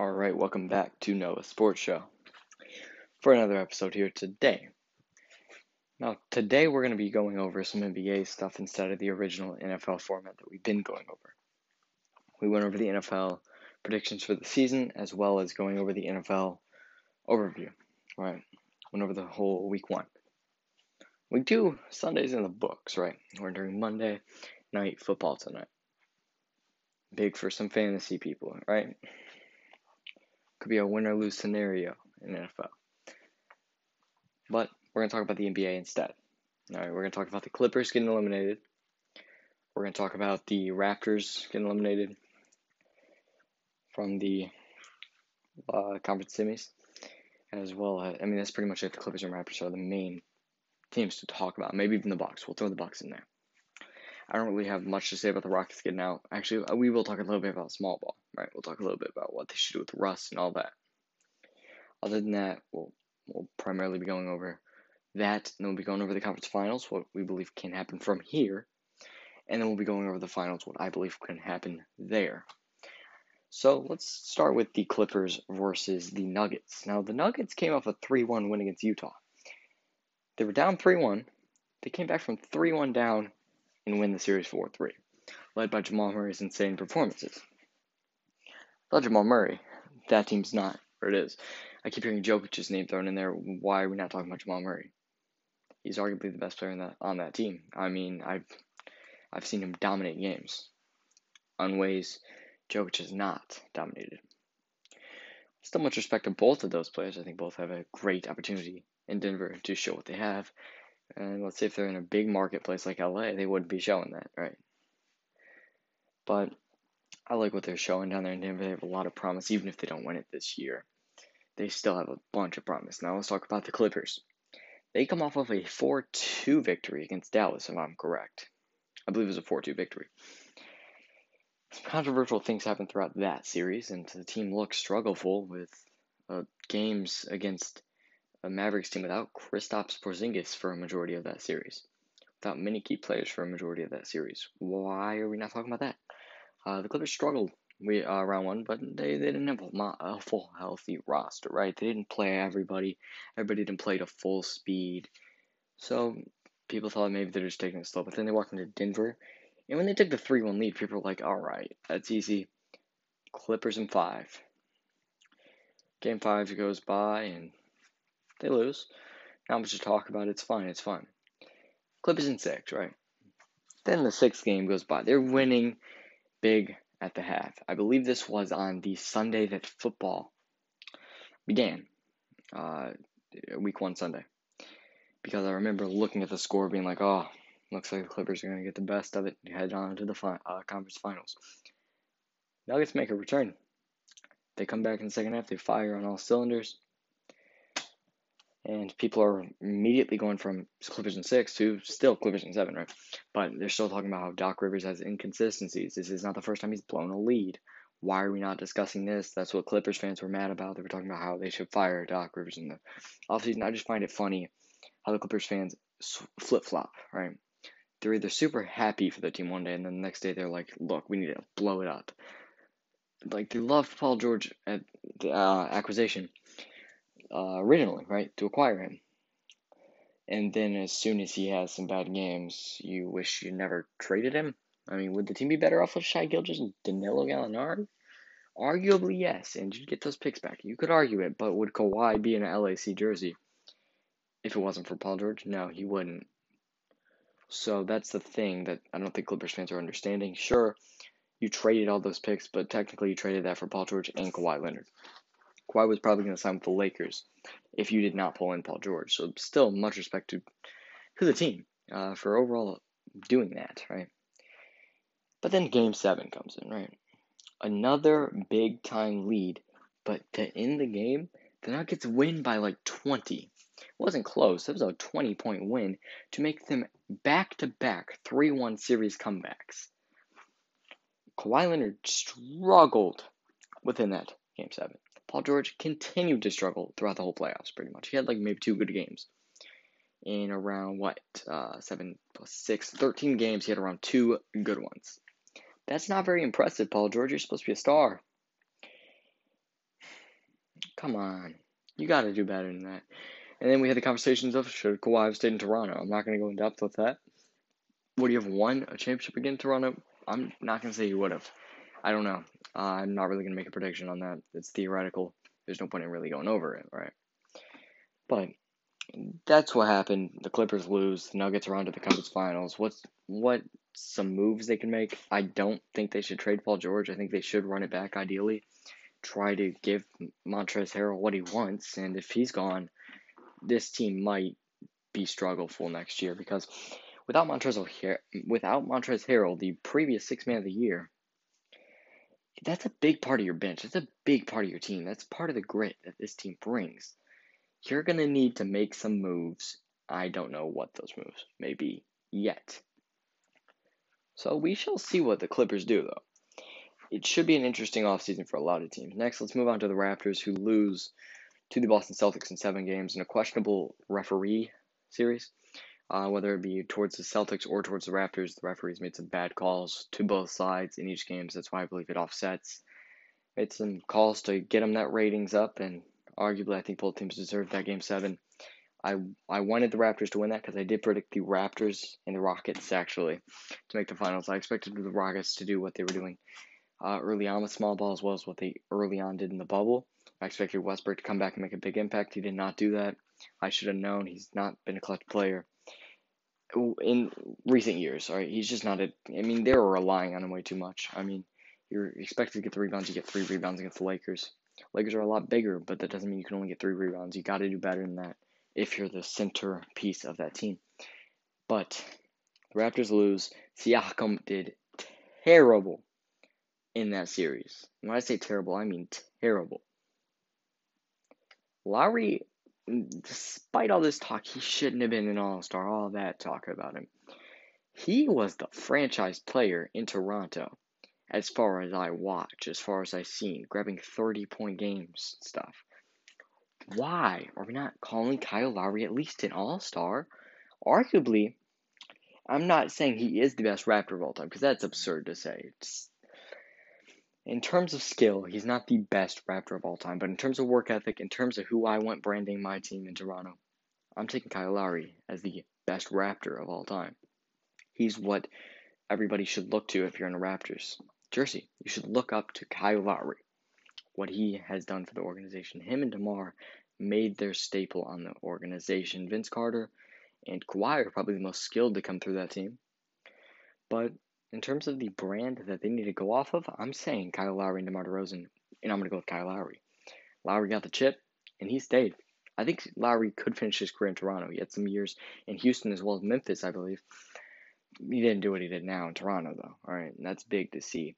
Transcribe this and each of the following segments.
All right, welcome back to Noah Sports Show for another episode here today. Now, today we're going to be going over some NBA stuff instead of the original NFL format that we've been going over. We went over the NFL predictions for the season as well as going over the NFL overview. Right, went over the whole week one. We do Sundays in the books, right? We're doing Monday night football tonight. Big for some fantasy people, right? Could be a win or lose scenario in NFL. But we're going to talk about the NBA instead. All right, we're going to talk about the Clippers getting eliminated. We're going to talk about the Raptors getting eliminated from the uh, conference semis, as well. As, I mean, that's pretty much it. The Clippers and Raptors are the main teams to talk about. Maybe even the Bucks. We'll throw the Bucks in there. I don't really have much to say about the Rockets getting out. Actually, we will talk a little bit about small ball, right? We'll talk a little bit about what they should do with Russ and all that. Other than that, we'll, we'll primarily be going over that, and then we'll be going over the conference finals, what we believe can happen from here, and then we'll be going over the finals, what I believe can happen there. So let's start with the Clippers versus the Nuggets. Now, the Nuggets came off a 3 1 win against Utah. They were down 3 1. They came back from 3 1 down and win the series 4 3, led by Jamal Murray's insane performances. But Jamal Murray, that team's not where it is. I keep hearing Jokic's name thrown in there. Why are we not talking about Jamal Murray? He's arguably the best player that on that team. I mean, I've I've seen him dominate games on ways Jokic has not dominated. Still much respect to both of those players. I think both have a great opportunity in Denver to show what they have. And let's say if they're in a big marketplace like LA, they wouldn't be showing that, right? But I like what they're showing down there in Denver. They have a lot of promise, even if they don't win it this year. They still have a bunch of promise. Now let's talk about the Clippers. They come off of a 4 2 victory against Dallas, if I'm correct. I believe it was a 4 2 victory. Some controversial things happened throughout that series, and the team looked struggleful with uh, games against a Mavericks team without Kristaps Porzingis for a majority of that series, without many key players for a majority of that series. Why are we not talking about that? Uh, the Clippers struggled we uh, round one, but they, they didn't have a, full healthy roster, right? They didn't play everybody. Everybody didn't play to full speed, so people thought maybe they're just taking it slow. But then they walked into Denver, and when they took the three one lead, people were like, "All right, that's easy." Clippers in five. Game five goes by, and they lose. Not much to talk about. It's fine. It's fun. Clippers in six, right? Then the sixth game goes by. They're winning big at the half. I believe this was on the Sunday that football began, uh, week one Sunday. Because I remember looking at the score being like, oh, looks like the Clippers are going to get the best of it and head on to the fi- uh, conference finals. Nuggets make a return. They come back in the second half, they fire on all cylinders and people are immediately going from Clippers in six to still Clippers in seven, right? But they're still talking about how Doc Rivers has inconsistencies. This is not the first time he's blown a lead. Why are we not discussing this? That's what Clippers fans were mad about. They were talking about how they should fire Doc Rivers in the offseason. I just find it funny how the Clippers fans flip flop, right? They're either super happy for the team one day, and then the next day they're like, look, we need to blow it up. Like, they loved Paul George at the uh, acquisition uh, originally, right, to acquire him. And then as soon as he has some bad games, you wish you never traded him. I mean, would the team be better off with Shai Gilgeous and Danilo Gallinari? Arguably, yes, and you'd get those picks back. You could argue it, but would Kawhi be in an LAC jersey if it wasn't for Paul George? No, he wouldn't. So that's the thing that I don't think Clippers fans are understanding. Sure, you traded all those picks, but technically you traded that for Paul George and Kawhi Leonard. Kawhi was probably going to sign with the Lakers if you did not pull in Paul George. So still much respect to to the team uh, for overall doing that, right? But then Game Seven comes in, right? Another big time lead, but to end the game, the Nuggets win by like 20. It wasn't close. It was a 20 point win to make them back to back 3 1 series comebacks. Kawhi Leonard struggled within that game seven. Paul George continued to struggle throughout the whole playoffs, pretty much. He had like maybe two good games. In around what, uh, 7 plus 6, 13 games, he had around two good ones. That's not very impressive, Paul George. You're supposed to be a star. Come on. You got to do better than that. And then we had the conversations of should Kawhi have stayed in Toronto. I'm not going to go in depth with that. Would he have won a championship again in Toronto? I'm not going to say he would have. I don't know. Uh, I'm not really going to make a prediction on that. It's theoretical. There's no point in really going over it, right? But that's what happened. The Clippers lose. The Nuggets are on to the conference finals. What's what some moves they can make? I don't think they should trade Paul George. I think they should run it back ideally. Try to give Montrezl Harrell what he wants, and if he's gone, this team might be struggleful next year because without Montrezl without Montrezl Harrell, the previous six man of the year, that's a big part of your bench. That's a big part of your team. That's part of the grit that this team brings. You're gonna need to make some moves. I don't know what those moves may be yet. So we shall see what the Clippers do though. It should be an interesting offseason for a lot of teams. Next, let's move on to the Raptors who lose to the Boston Celtics in seven games in a questionable referee series. Uh, whether it be towards the Celtics or towards the Raptors, the referees made some bad calls to both sides in each game. So that's why I believe it offsets. Made some calls to get them that ratings up, and arguably I think both teams deserved that game seven. I I wanted the Raptors to win that because I did predict the Raptors and the Rockets actually to make the finals. I expected the Rockets to do what they were doing uh, early on with small ball as well as what they early on did in the bubble. I expected Westbrook to come back and make a big impact. He did not do that. I should have known. He's not been a clutch player in recent years. Right, he's just not a. I mean, they were relying on him way too much. I mean, you're expected to get the rebounds. You get three rebounds against the Lakers. Lakers are a lot bigger, but that doesn't mean you can only get three rebounds. You got to do better than that if you're the center piece of that team. But the Raptors lose. Siakam did terrible in that series. When I say terrible, I mean terrible. Lowry, despite all this talk, he shouldn't have been an all star, all that talk about him. He was the franchise player in Toronto, as far as I watch, as far as I've seen, grabbing 30 point games stuff. Why are we not calling Kyle Lowry at least an all star? Arguably, I'm not saying he is the best Raptor of all time, because that's absurd to say. It's in terms of skill, he's not the best Raptor of all time, but in terms of work ethic, in terms of who I want branding my team in Toronto, I'm taking Kyle Lowry as the best Raptor of all time. He's what everybody should look to if you're in a Raptors jersey. You should look up to Kyle Lowry, what he has done for the organization. Him and DeMar made their staple on the organization. Vince Carter and Kawhi are probably the most skilled to come through that team. But in terms of the brand that they need to go off of, I'm saying Kyle Lowry and DeMar DeRozan, and I'm going to go with Kyle Lowry. Lowry got the chip, and he stayed. I think Lowry could finish his career in Toronto. He had some years in Houston as well as Memphis, I believe. He didn't do what he did now in Toronto, though. All right, and that's big to see.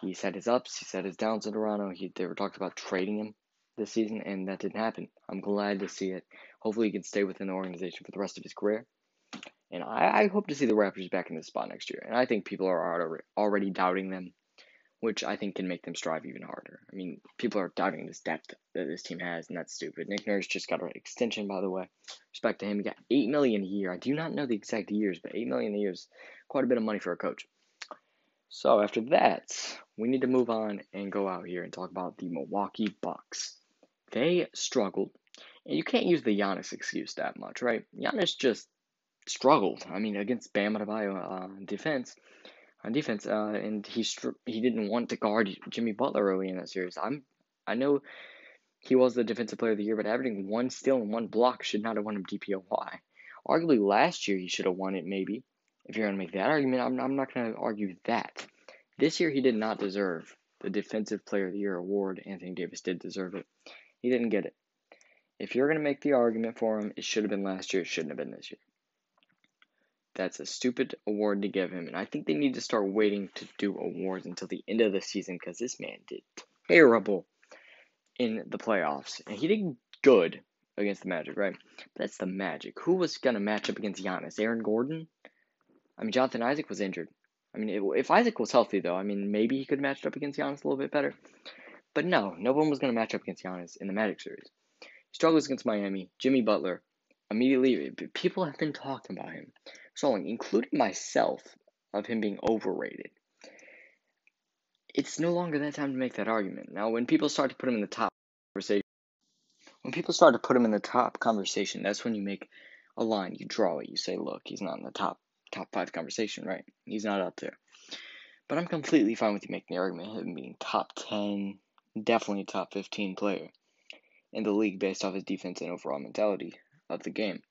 He set his ups, he set his downs in Toronto. He they were talked about trading him this season, and that didn't happen. I'm glad to see it. Hopefully, he can stay within the organization for the rest of his career. And I, I hope to see the Raptors back in this spot next year. And I think people are already doubting them, which I think can make them strive even harder. I mean, people are doubting this depth that this team has, and that's stupid. Nick Nurse just got an extension, by the way. Respect to him. He got eight million a year. I do not know the exact years, but eight million a year is quite a bit of money for a coach. So after that, we need to move on and go out here and talk about the Milwaukee Bucks. They struggled, and you can't use the Giannis excuse that much, right? Giannis just struggled. I mean, against Bam Adebayo uh, defense, on defense, uh, and he he didn't want to guard Jimmy Butler early in that series. I'm I know he was the defensive player of the year, but averaging one steal and one block should not have won him DPOY. Arguably, last year he should have won it. Maybe if you're gonna make that argument, I'm I'm not gonna argue that. This year he did not deserve the defensive player of the year award. Anthony Davis did deserve it. He didn't get it. If you're gonna make the argument for him, it should have been last year. It shouldn't have been this year. That's a stupid award to give him, and I think they need to start waiting to do awards until the end of the season because this man did terrible in the playoffs, and he did good against the Magic, right? But that's the Magic. Who was gonna match up against Giannis? Aaron Gordon? I mean, Jonathan Isaac was injured. I mean, if Isaac was healthy, though, I mean, maybe he could match up against Giannis a little bit better. But no, no one was going to match up against Giannis in the Magic series. He struggles against Miami. Jimmy Butler, immediately, people have been talking about him stalling, including myself, of him being overrated. It's no longer that time to make that argument. Now, when people start to put him in the top conversation, when people start to put him in the top conversation, that's when you make a line, you draw it, you say, look, he's not in the top top five conversation, right? He's not up there. But I'm completely fine with you making the argument of him being top ten, definitely top fifteen player in the league based off his defense and overall mentality of the game.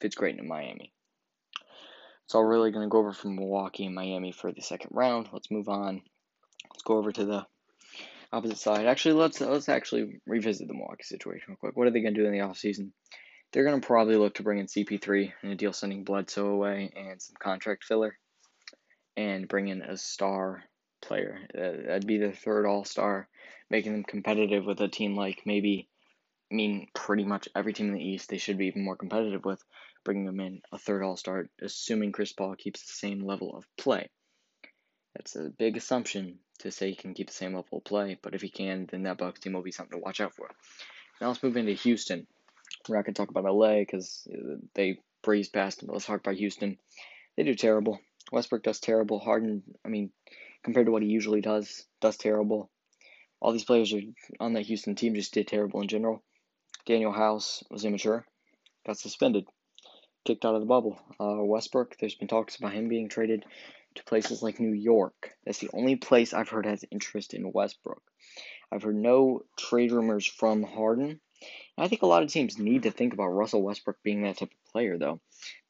Fits great in Miami. So I'm really gonna go over from Milwaukee and Miami for the second round. Let's move on. Let's go over to the opposite side. Actually, let's let's actually revisit the Milwaukee situation real quick. What are they gonna do in the offseason? They're gonna probably look to bring in CP3 in a deal sending Bledsoe away and some contract filler, and bring in a star player. Uh, that'd be the third All Star, making them competitive with a team like maybe. I mean, pretty much every team in the East they should be even more competitive with, bringing them in a third All Star, assuming Chris Paul keeps the same level of play. That's a big assumption to say he can keep the same level of play, but if he can, then that Bucks team will be something to watch out for. Now let's move into Houston. We're not going to talk about LA because uh, they breeze past them. Let's talk about Houston. They do terrible. Westbrook does terrible. Harden, I mean, compared to what he usually does, does terrible. All these players are on that Houston team just did terrible in general. Danuel House was immature, got suspended, kicked out of the bubble. Uh, Westbrook, there's been talks about him being traded to places like New York. That's the only place I've heard has interest in Westbrook. I've heard no trade rumors from Harden. I think a lot of teams need to think about Russell Westbrook being that type of player, though.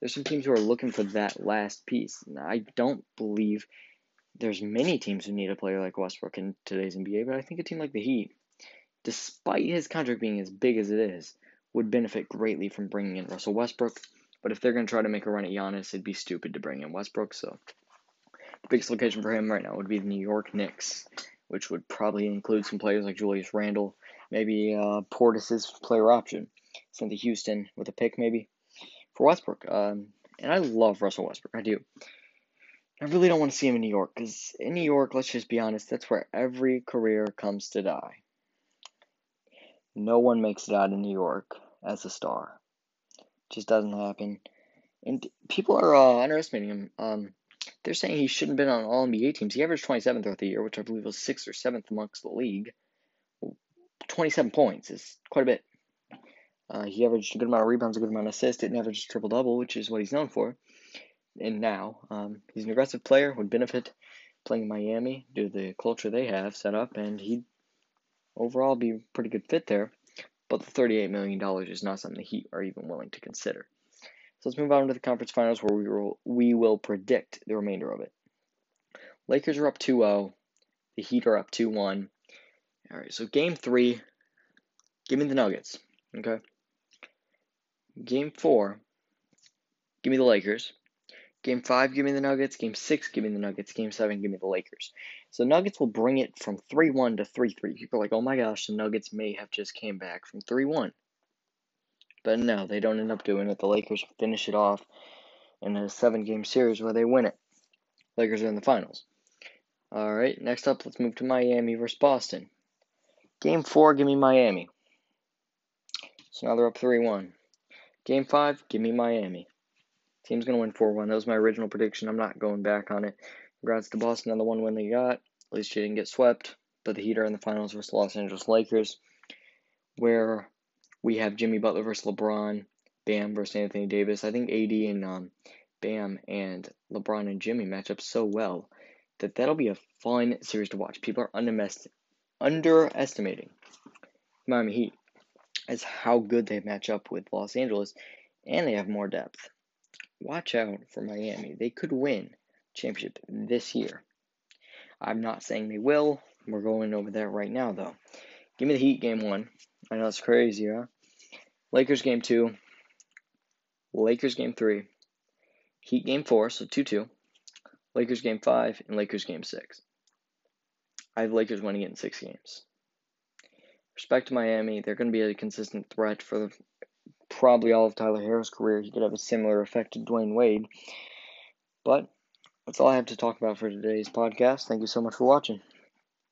There's some teams who are looking for that last piece. And I don't believe there's many teams who need a player like Westbrook in today's NBA, but I think a team like the Heat, despite his contract being as big as it is, would benefit greatly from bringing in Russell Westbrook. But if they're going to try to make a run at Giannis, it'd be stupid to bring in Westbrook. So the biggest location for him right now would be the New York Knicks, which would probably include some players like Julius Randle, maybe uh, Portis's player option, sent to Houston with a pick maybe for Westbrook. Um, and I love Russell Westbrook, I do. I really don't want to see him in New York because in New York, let's just be honest, that's where every career comes to die. No one makes it out in New York as a star. Just doesn't happen. And people are uh, underestimating him. Um, they're saying he shouldn't have been on all NBA teams. He averaged 27th throughout the year, which I believe was sixth or seventh amongst the league. 27 points is quite a bit. Uh, he averaged a good amount of rebounds, a good amount of assists, didn't average a triple double, which is what he's known for. And now, um, he's an aggressive player, would benefit playing in Miami due to the culture they have set up, and he'd overall be a pretty good fit there. But the $38 million is not something the Heat are even willing to consider. So let's move on to the conference finals where we will, we will predict the remainder of it. Lakers are up 2 0. The Heat are up 2 1. All right, so game three, give me the Nuggets. Okay. Game four, give me the Lakers. Game five, give me the Nuggets. Game six, give me the Nuggets. Game seven, give me the Lakers. So Nuggets will bring it from 3 1 to 3 3. People are like, oh my gosh, the Nuggets may have just came back from 3 1. But no, they don't end up doing it. The Lakers finish it off in a seven game series where they win it. Lakers are in the finals. All right, next up, let's move to Miami versus Boston. Game four, give me Miami. So now they're up 3 1. Game five, give me Miami. Team's going to win 4 1. That was my original prediction. I'm not going back on it. Congrats to Boston on the one win they got. At least you didn't get swept. But the Heat are in the finals versus Los Angeles Lakers, where we have Jimmy Butler versus LeBron, Bam versus Anthony Davis. I think AD and um, Bam and LeBron and Jimmy match up so well that that'll be a fun series to watch. People are underestimating Miami Heat as how good they match up with Los Angeles, and they have more depth. Watch out for Miami. They could win championship this year. I'm not saying they will. We're going over there right now, though. Give me the Heat game one. I know it's crazy, huh? Lakers game two. Lakers game three. Heat game four, so 2 2. Lakers game five, and Lakers game six. I have Lakers winning it in six games. Respect to Miami, they're going to be a consistent threat for the, probably all of Tyler Herro's career. He could have a similar effect to Dwyane Wade. But that's all I have to talk about for today's podcast. Thank you so much for watching.